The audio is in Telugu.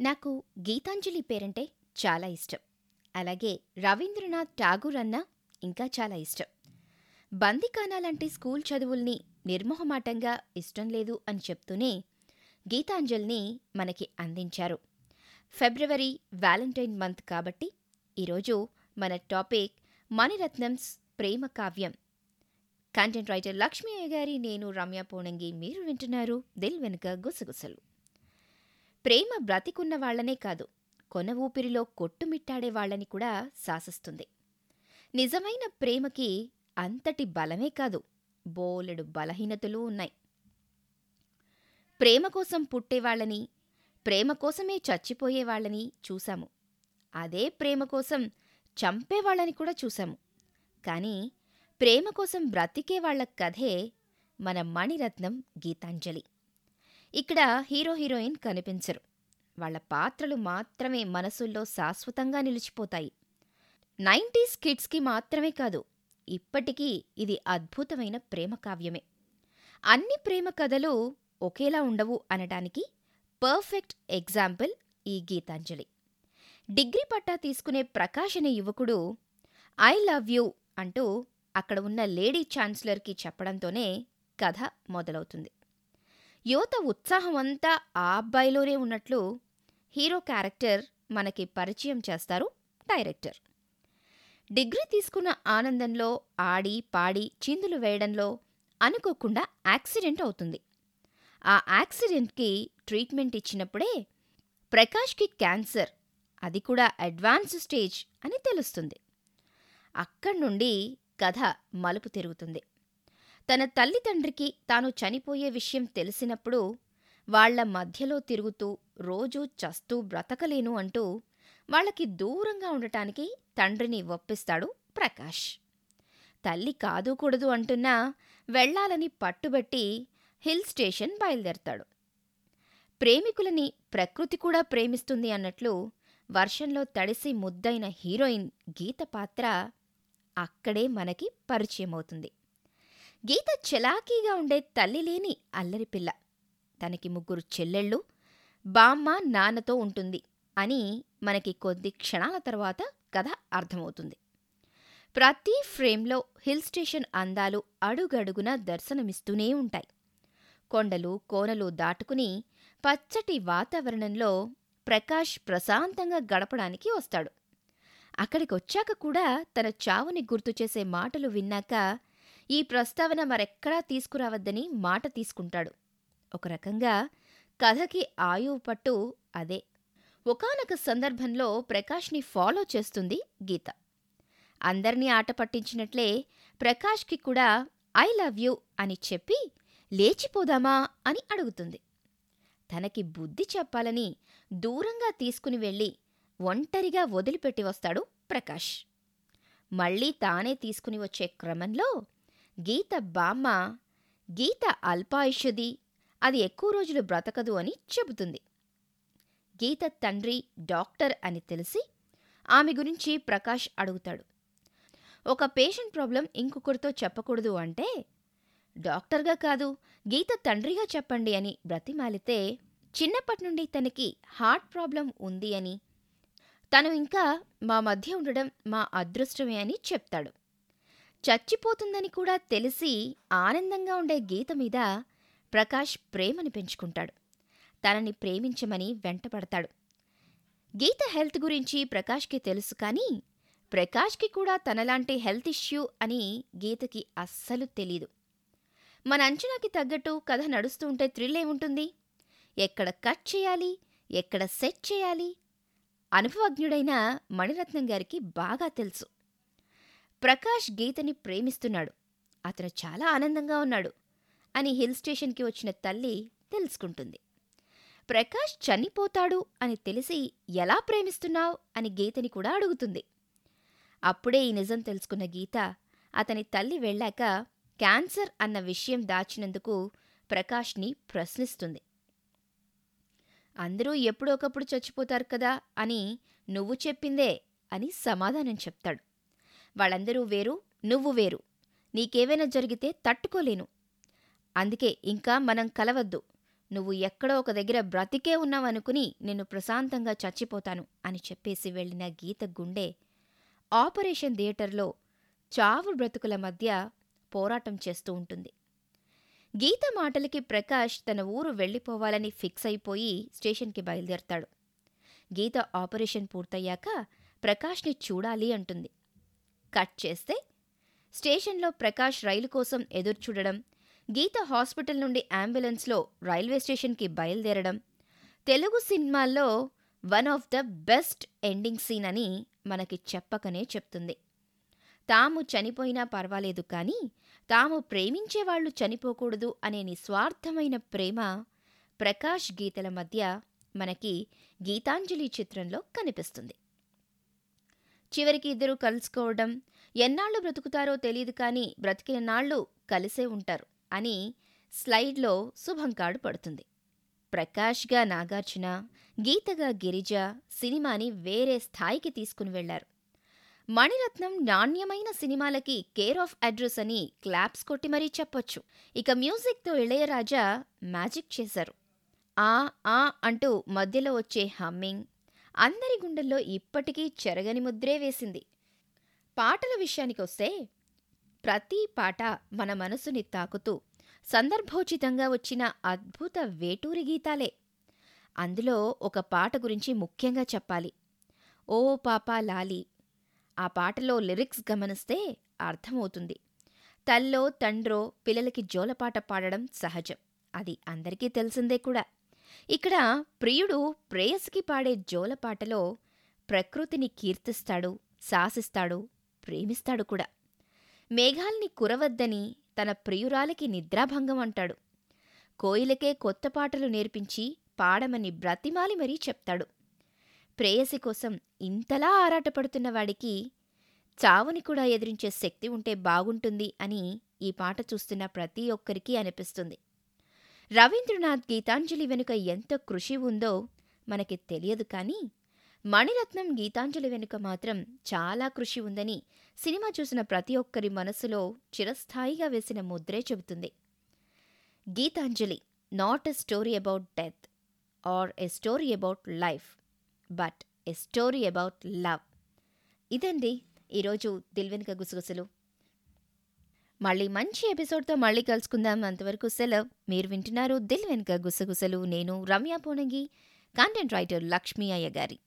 నాకు గీతాంజలి పేరంటే చాలా ఇష్టం. అలాగే రవీంద్రనాథ్ ఠాగూర్ అన్న ఇంకా చాలా ఇష్టం. బందికానాలంటే స్కూల్ చదువుల్ని నిర్మోహమాటంగా ఇష్టం లేదు అని చెప్తూనే గీతాంజలిని మనకి అందించారు. ఫిబ్రవరి వ్యాలంటైన్ మంత్ కాబట్టి ఈరోజు మన టాపిక్ మణిరత్నంస్ ప్రేమ కావ్యం. కంటెంట్ రైటర్ లక్ష్మీ అయ్య గారి నేను రమ్య పూణంగి మీరు వింటున్నారు దిల్ వెనుక గుసగుసలు. ప్రేమ బ్రతికున్న వాళ్ళనే కాదు కొన ఊపిరిలో కొట్టుమిట్టాడే వాళ్ళని కూడా శాసిస్తుంది. నిజమైన ప్రేమకి అంతటి బలమే కాదు బోలెడు బలహీనతలు ఉన్నాయి. ప్రేమ కోసం పుట్టేవాళ్ళని ప్రేమ కోసమే చచ్చిపోయేవాళ్ళని చూశాము. అదే ప్రేమ కోసం చంపేవాళ్ళని కూడా చూశాము. కానీ ప్రేమ కోసం బ్రతికే వాళ్ళ కథే మన మణిరత్నం గీతాంజలి. ఇక్కడ హీరో హీరోయిన్ కనిపించరు. వాళ్ళ పాత్రలు మాత్రమే మనసుల్లో శాశ్వతంగా నిలిచిపోతాయి. నైంటీస్ కిడ్స్కి మాత్రమే కాదు ఇప్పటికీ ఇది అద్భుతమైన ప్రేమ కావ్యమే. అన్ని ప్రేమ కథలు ఒకేలా ఉండవు అనడానికి పర్ఫెక్ట్ ఎగ్జాంపుల్ ఈ గీతాంజలి. డిగ్రీ పట్టా తీసుకునే ప్రకాష్ అనే యువకుడు ఐ లవ్ యూ అంటూ అక్కడ ఉన్న లేడీ ఛాన్సలర్కి చెప్పడంతోనే కథ మొదలవుతుంది. యువత ఉత్సాహం అంతా ఆ అబ్బాయిలోనే ఉన్నట్లు హీరో క్యారెక్టర్ మనకి పరిచయం చేస్తారు డైరెక్టర్. డిగ్రీ తీసుకున్న ఆనందంలో ఆడి పాడి చిందులు వేయడంలో అనుకోకుండా యాక్సిడెంట్ అవుతుంది. ఆ యాక్సిడెంట్కి ట్రీట్మెంట్ ఇచ్చినప్పుడే ప్రకాష్కి క్యాన్సర్ అది కూడా అడ్వాన్స్ స్టేజ్ అని తెలుస్తుంది. అక్కడి నుండి కథ మలుపు తిరుగుతుంది. తన తల్లిదండ్రికి తాను చనిపోయే విషయం తెలిసినప్పుడు వాళ్ళ మధ్యలో తిరుగుతూ రోజూ చస్తూ బ్రతకలేను అంటూ వాళ్ళకి దూరంగా ఉండటానికి తండ్రిని ఒప్పిస్తాడు ప్రకాష్. తల్లి కాదుకూడదు అంటున్నా వెళ్ళాలని పట్టుబట్టి హిల్ స్టేషన్ బయలుదేరతాడు. ప్రేమికులని ప్రకృతి కూడా ప్రేమిస్తుంది అన్నట్లు వర్షంలో తడిసి ముద్దైన హీరోయిన్ గీత పాత్ర అక్కడే మనకి పరిచయమవుతుంది. గీత చలాకీగా ఉండే తల్లి లేని అల్లరిపిల్ల తనకి ముగ్గురు చెల్లెళ్ళు బామ్మ నాన్నతో ఉంటుంది అని మనకి కొద్ది క్షణాల తర్వాత కథ అర్థమవుతుంది. ప్రతి ఫ్రేమ్లో హిల్ స్టేషన్ అందాలు అడుగడుగున దర్శనమిస్తూనే ఉంటాయి. కొండలు కోనలు దాటుకుని పచ్చటి వాతావరణంలో ప్రకాష్ ప్రశాంతంగా గడపడానికి వస్తాడు. అక్కడికొచ్చాక కూడా తన చావుని గుర్తు చేసే మాటలు విన్నాక ఈ ప్రస్తావన మరెక్కడా తీసుకురావద్దని మాట తీసుకుంటాడు. ఒక రకంగా కథకి ఆయువు పట్టు అదే. ఒకనొక సందర్భంలో ప్రకాష్ని ఫాలో చేస్తుంది గీత. అందర్నీ ఆట పట్టించినట్లే ప్రకాష్కి కూడా ఐ లవ్ యూ అని చెప్పి లేచిపోదామా అని అడుగుతుంది. తనకి బుద్ధి చెప్పాలని దూరంగా తీసుకుని వెళ్ళి ఒంటరిగా వదిలిపెట్టి వస్తాడు ప్రకాష్. మళ్ళీ తానే తీసుకుని వచ్చే క్రమంలో గీత బామ్మ గీత అల్పాయుషుది అది ఎక్కువ రోజులు బ్రతకదు అని చెబుతుంది. గీత తండ్రి డాక్టర్ అని తెలిసి ఆమె గురించి ప్రకాష్ అడుగుతాడు. ఒక పేషెంట్ ప్రాబ్లం ఇంకొకరితో చెప్పకూడదు అంటే డాక్టర్గా కాదు గీత తండ్రిగా చెప్పండి అని బ్రతిమాలితే చిన్నప్పటి నుండి తనకి హార్ట్ ప్రాబ్లం ఉంది అని తను ఇంకా మా మధ్య ఉండడం మా అదృష్టమే అని చెప్తాడు. చచ్చిపోతుందని కూడా తెలిసి ఆనందంగా ఉండే గీత మీద ప్రకాష్ ప్రేమని పెంచుకుంటాడు. తనని ప్రేమించమని వెంటపడతాడు. గీత హెల్త్ గురించి ప్రకాష్కి తెలుసు కానీ ప్రకాష్కి కూడా తనలాంటి హెల్త్ ఇష్యూ అని గీతకి అస్సలు తెలీదు. మన అంచనాకి తగ్గట్టు కథ నడుస్తూ ఉంటే థ్రిల్ ఏముంటుంది? ఎక్కడ కట్ చేయాలి? ఎక్కడ సెట్ చేయాలి? అనుభవజ్ఞుడైన మణిరత్నం గారికి బాగా తెలుసు. ప్రకాష్ గీతని ప్రేమిస్తున్నాడు. అతను చాలా ఆనందంగా ఉన్నాడు అని హిల్ స్టేషన్కి వచ్చిన తల్లి తెలుసుకుంటుంది. ప్రకాష్ చనిపోతాడు అని తెలిసి ఎలా ప్రేమిస్తున్నావు? అని గీతని కూడా అడుగుతుంది. అప్పుడే ఈ నిజం తెలుసుకున్న గీత అతని తల్లి వెళ్ళాక క్యాన్సర్ అన్న విషయం దాచినందుకు ప్రకాష్ని ప్రశ్నిస్తుంది. అందరూ ఎప్పుడొకప్పుడు చచ్చిపోతారు కదా అని నువ్వు చెప్పిందే అని సమాధానం చెప్తాడు. వాళ్ళందరూ వేరు నువ్వు వేరు. నీకేవైనా జరిగితే తట్టుకోలేను. అందుకే ఇంకా మనం కలవద్దు. నువ్వు ఎక్కడో ఒక దగ్గర బ్రతికే ఉన్నావనుకుని నిన్ను ప్రశాంతంగా చచ్చిపోతాను అని చెప్పేసి వెళ్ళిన గీత గుండె ఆపరేషన్ థియేటర్లో చావు బ్రతుకుల మధ్య పోరాటం చేస్తూ ఉంటుంది. గీత మాటలకి ప్రకాష్ తన ఊరు వెళ్ళిపోవాలని ఫిక్స్ అయిపోయి స్టేషన్కి బయలుదేరతాడు. గీత ఆపరేషన్ పూర్తయ్యాక ప్రకాష్ని చూడాలి అంటుంది. కట్ చేస్తే స్టేషన్లో ప్రకాష్ రైలు కోసం ఎదురుచూడడం గీత హాస్పిటల్ నుండి అంబులెన్స్లో రైల్వే స్టేషన్కి బయలుదేరడం తెలుగు సినిమాల్లో one of the best ending scene అని మనకి చెప్పకనే చెప్తుంది. తాము చనిపోయినా పర్వాలేదు కానీ తాము ప్రేమించేవాళ్ళు చనిపోకూడదు అనే నిస్వార్థమైన ప్రేమ ప్రకాష్ గీతల మధ్య మనకి గీతాంజలి చిత్రంలో కనిపిస్తుంది. చివరికి ఇద్దరు కలుసుకోవడం ఎన్నాళ్ళు బ్రతుకుతారో తెలియదు కానీ బ్రతికిన నాళ్ళు కలిసే ఉంటారు అని స్లైడ్లో శుభంకాడు పడుతుంది. ప్రకాష్గా నాగార్జున గీతగా గిరిజ సినిమాని వేరే స్థాయికి తీసుకుని వెళ్ళారు. మణిరత్నం నాణ్యమైన సినిమాలకి కేర్ ఆఫ్ అడ్రస్ అని క్లాప్స్ కొట్టి మరీ చెప్పొచ్చు. ఇక మ్యూజిక్తో ఇళయరాజా మ్యాజిక్ చేశారు. ఆ ఆ అంటూ మధ్యలో వచ్చే హమ్మింగ్ అందరి గుండెల్లో ఇప్పటికీ చెరగని ముద్రే వేసింది. పాటల విషయానికొస్తే ప్రతి పాట మన మనసుని తాకుతూ సందర్భోచితంగా వచ్చిన అద్భుత వేటూరి గీతాలే. అందులో ఒక పాట గురించి ముఖ్యంగా చెప్పాలి. ఓ పాపా లాలి ఆ పాటలో లిరిక్స్ గమనిస్తే అర్థమవుతుంది. తల్లో తండ్రో పిల్లలకి జోలపాట పాడడం సహజం. అది అందరికీ తెలిసిందే కూడా. ఇక్కడ ప్రియుడు ప్రేయసికి పాడే జోలపాటలో ప్రకృతిని కీర్తిస్తాడు శాసిస్తాడు ప్రేమిస్తాడు కూడా. మేఘాల్ని కురవద్దని తన ప్రియురాలికి నిద్రాభంగం అంటాడు. కోయిలకే కొత్త పాటలు నేర్పించి పాడమని బ్రతిమాలి మరీ చెప్తాడు. ప్రేయసి కోసం ఇంతలా ఆరాటపడుతున్న వాడికి చావుని కూడా ఎదిరించే శక్తి ఉంటే బాగుంటుంది అని ఈ పాట చూస్తున్న ప్రతి ఒక్కరికి అనిపిస్తుంది. రవీంద్రనాథ్ గీతాంజలి వెనుక ఎంత కృషి ఉందో మనకి తెలియదు కానీ మణిరత్నం గీతాంజలి వెనుక మాత్రం చాలా కృషి ఉందని సినిమా చూసిన ప్రతి ఒక్కరి మనసులో చిరస్థాయిగా వేసిన ముద్రే చెబుతుంది. Gitanjali not a story about death or a story about life but a story about love ఇదండి ఈరోజు దిల్వెనుక గుసగుసలు. మళ్ళీ మంచి ఎపిసోడ్తో మళ్ళీ కలుసుకుందాం. అంతవరకు సెలవు. మీరు వింటున్నారు దిల్ వెనుక గుసగుసలు. నేను రమ్య పూనగి కంటెంట్ రైటర్ లక్ష్మీ అయ్య గారి